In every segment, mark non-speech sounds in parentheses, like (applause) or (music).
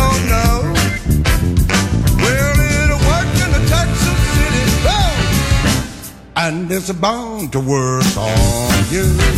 Oh no. Well, it'll work in the Texas City, and it's bound to work on you.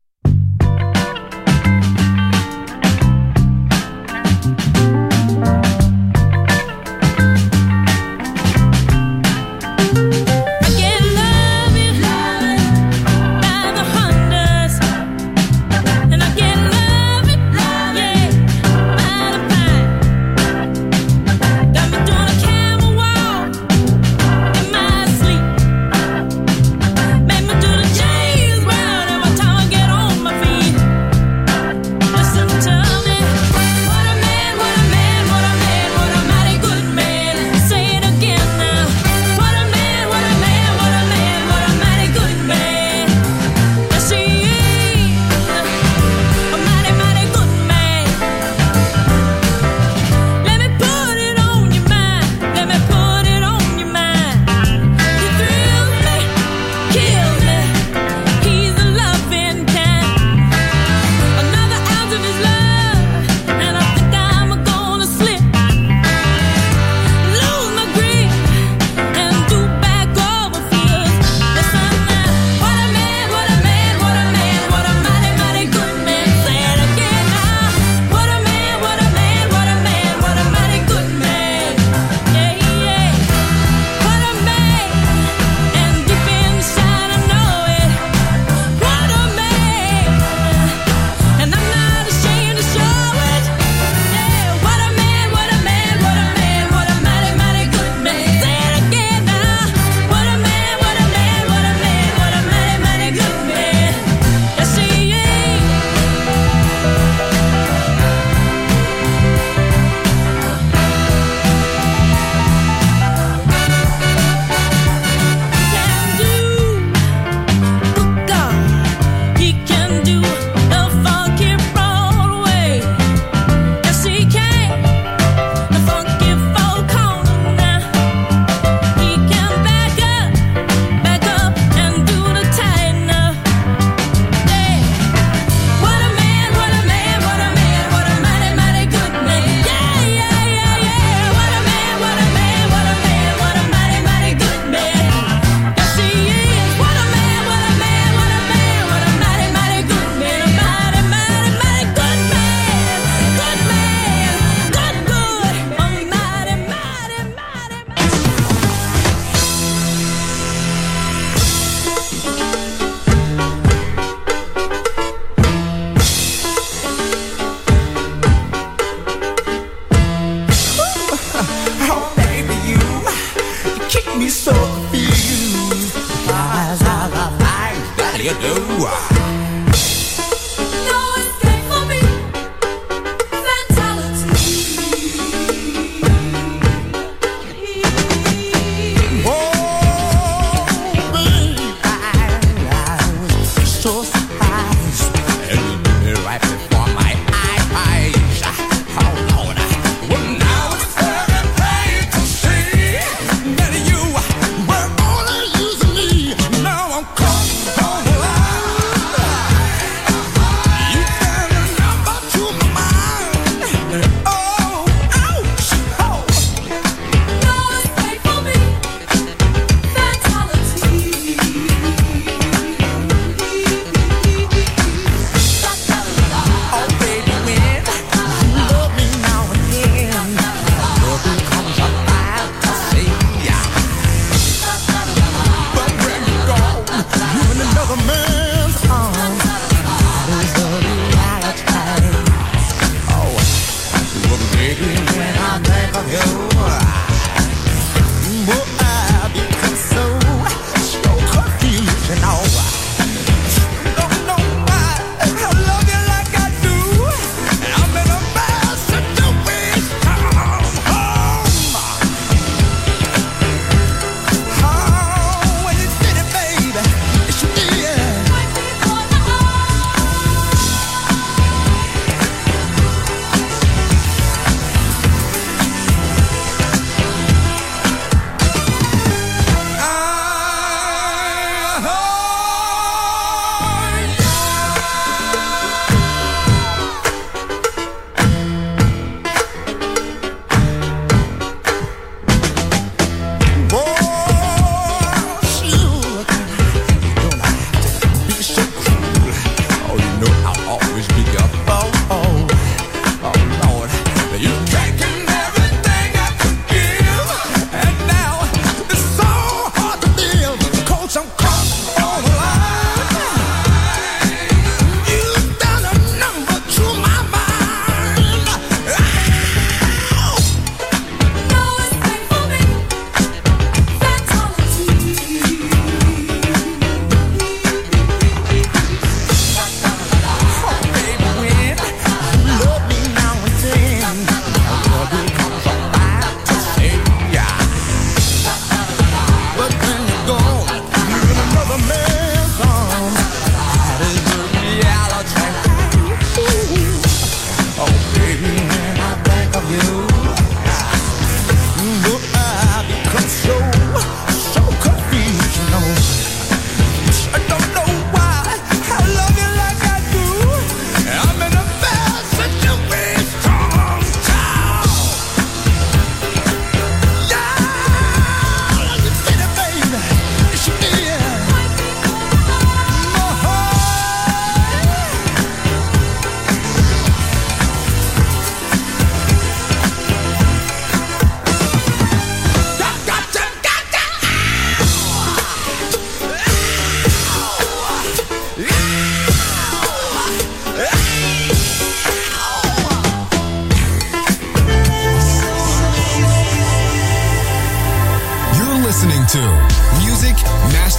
you do?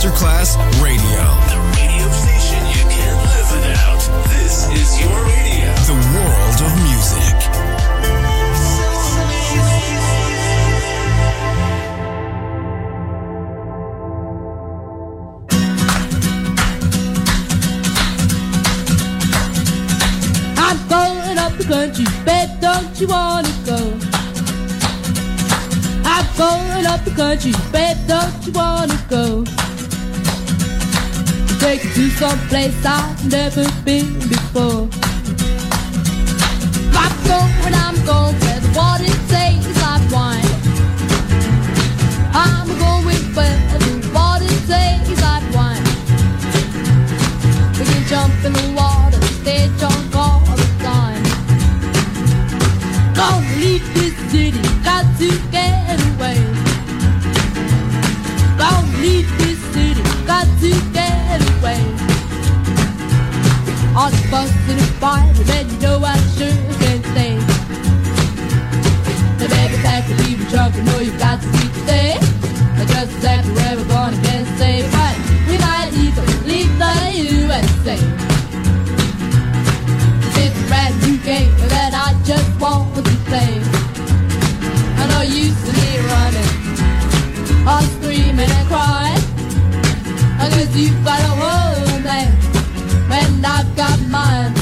Masterclass Radio. The radio station you can't live without. This is your radio. The world of music. I'm going up the country, bet don't you wanna go? I'm going up the country, bet don't you wanna go? Take you to some place I've never been before. I'm going, I'm going where the water tastes like wine. I'm going where the water tastes like wine. We can jump in the water, stay drunk all the time. Gonna leave this city, got to get On the bus in a fire, then you know I sure can stay. The baby pack to leave you drunk, you know you got to be today. I just where we're gonna get safe, but we might even leave the USA. It's a brand new game that I just want to play. I know you see me running, all screaming and crying. I guess you've got a homeland, and I've got mine.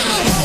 I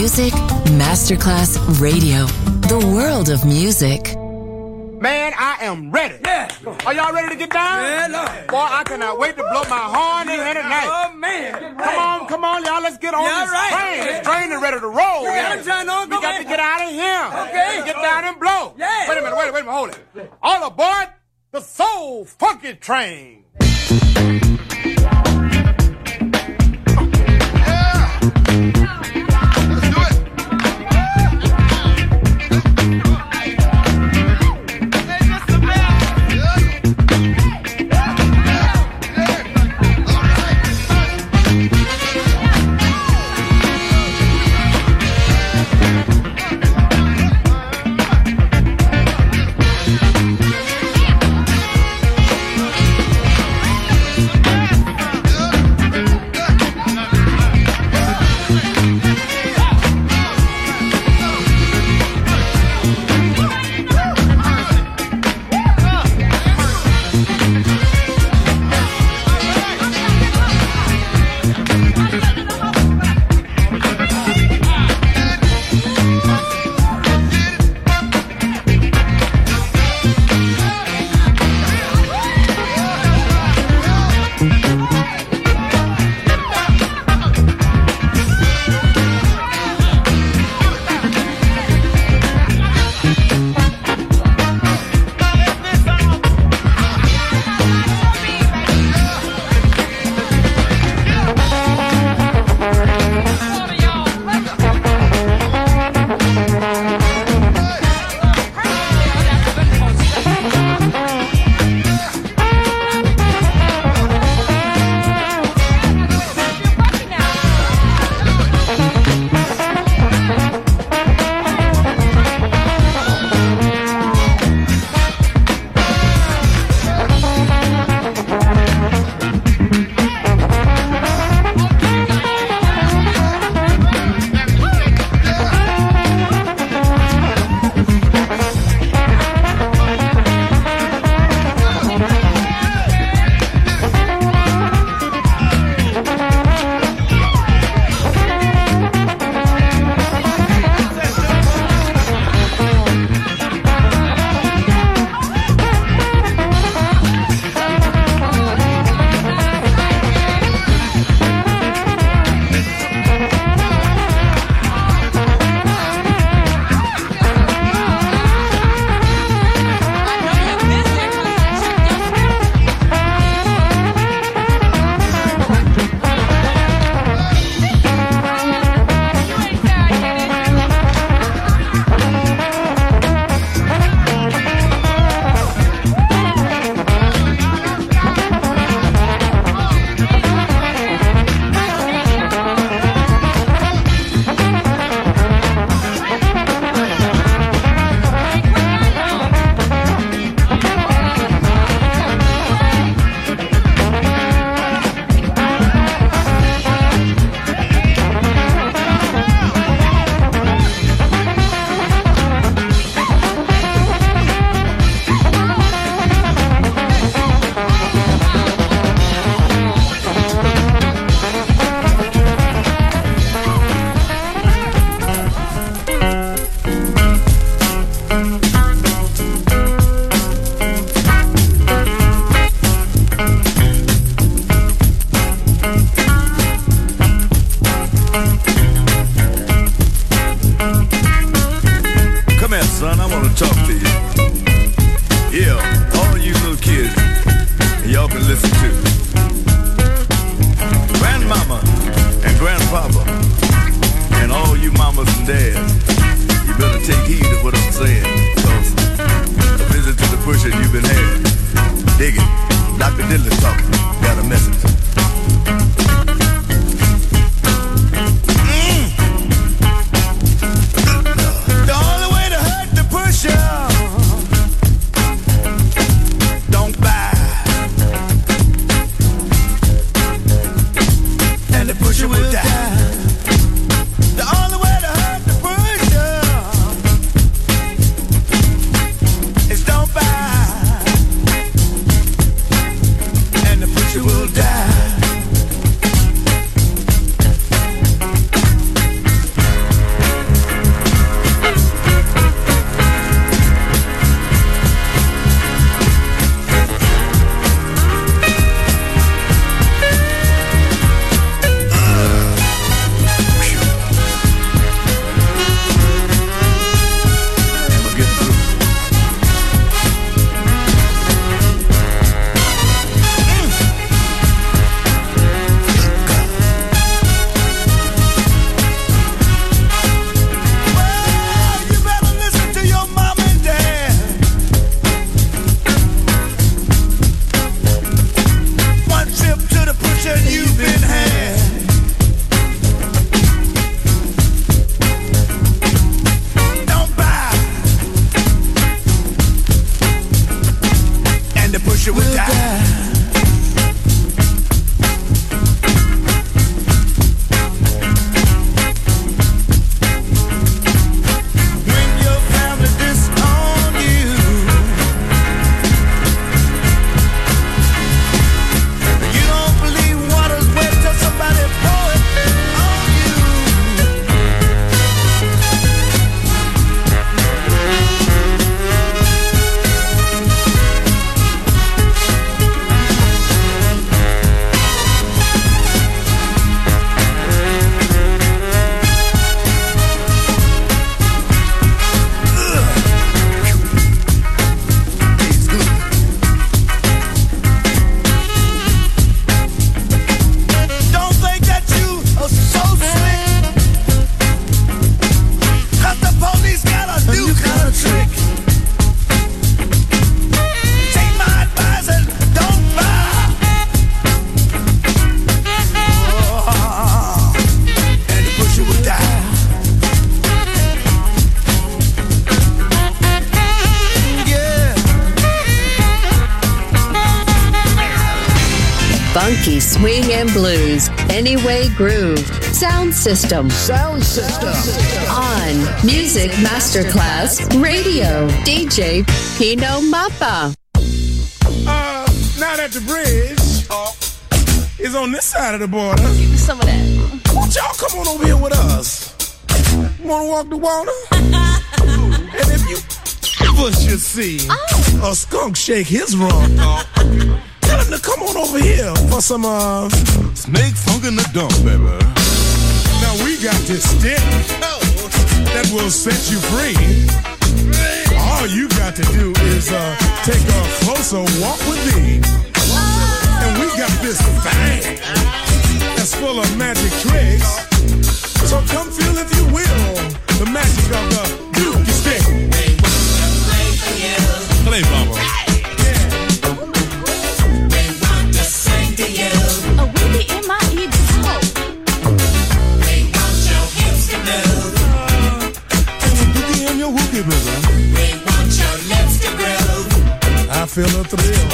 Music Masterclass Radio. The world of music. Man, I am ready. Yeah. Are y'all ready to get down? Yeah, Lord. Boy, I cannot wait to blow my horn in here tonight. Oh, man. Come on, come on, y'all. Let's get on Yeah, this right. train. This train is ready to roll. Yeah, man. I'm We go got back. to get out of here. Okay. Get down and blow. Yeah. Wait a minute, wait a minute, hold it. All aboard the Soul Funky Train. System. Sound System. On Music Masterclass Radio, DJ Pino Mappa. Uh, now that the bridge is on this side of the border, Give me some of that. won't y'all come on over here with us? Wanna walk the water? (laughs) and if you ever should see a skunk shake his rump, tell him to come on over here for some uh Snake funk in the dump, baby. Now we got this stick that will set you free. All you got to do is uh, take a closer walk with me. And we got this thing that's full of magic tricks. So come feel, if you will, the magic of the Dookie stick. Play, mama. Dookie and your wookie, baby. I feel a thrill.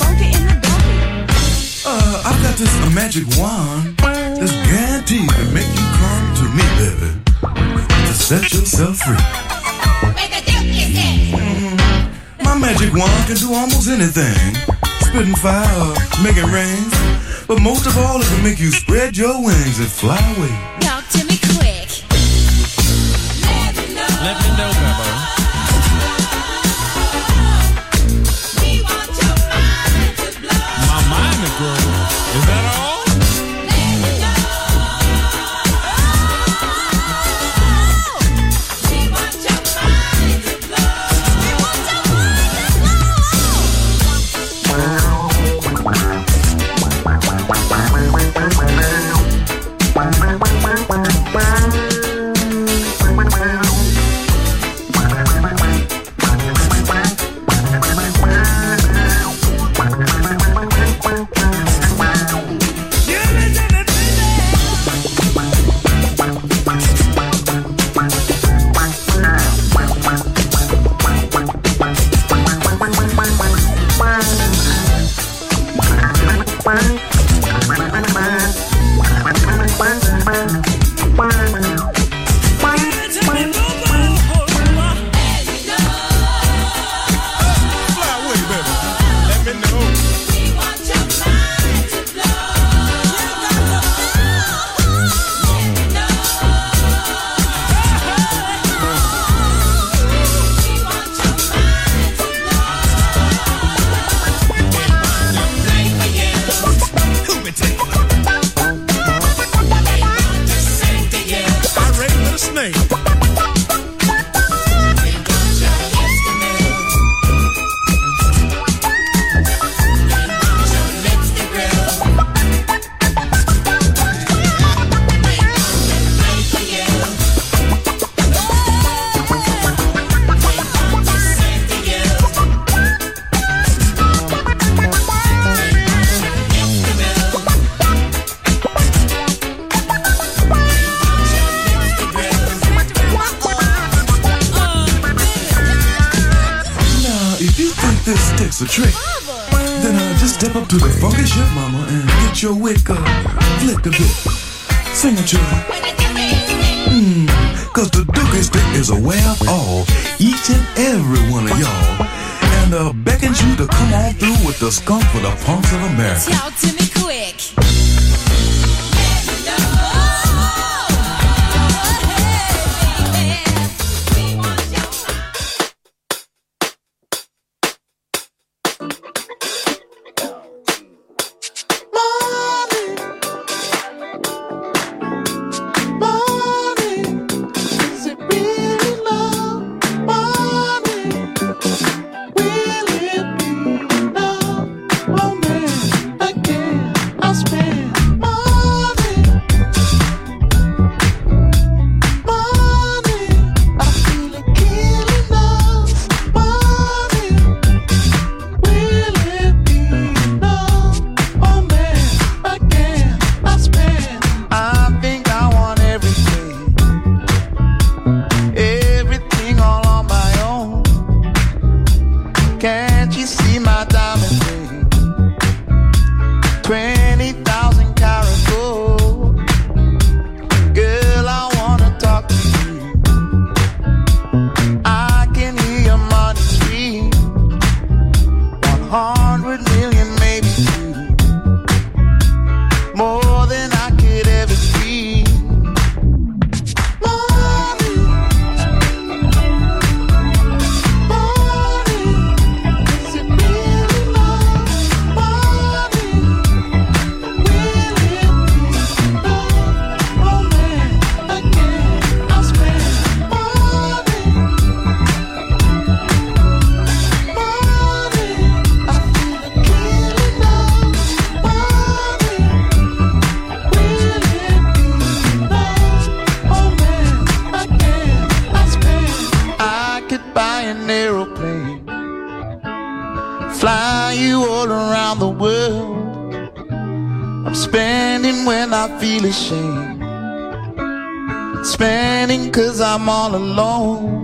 Funky in the donkey. Uh, I got this magic wand that's guaranteed to make you come to me, baby. To set yourself free. Mhm. My magic wand can do almost anything. Spitting fire, making rain. But most of all, it can make you spread your wings and fly away. Flicked a bit. Sing it, children. Hmm, cause the dookie stick is aware of all, each and every one of y'all. And uh, beckons you to come on through with the skunk for the punks of America. Talk to me quick. Cause I'm all alone.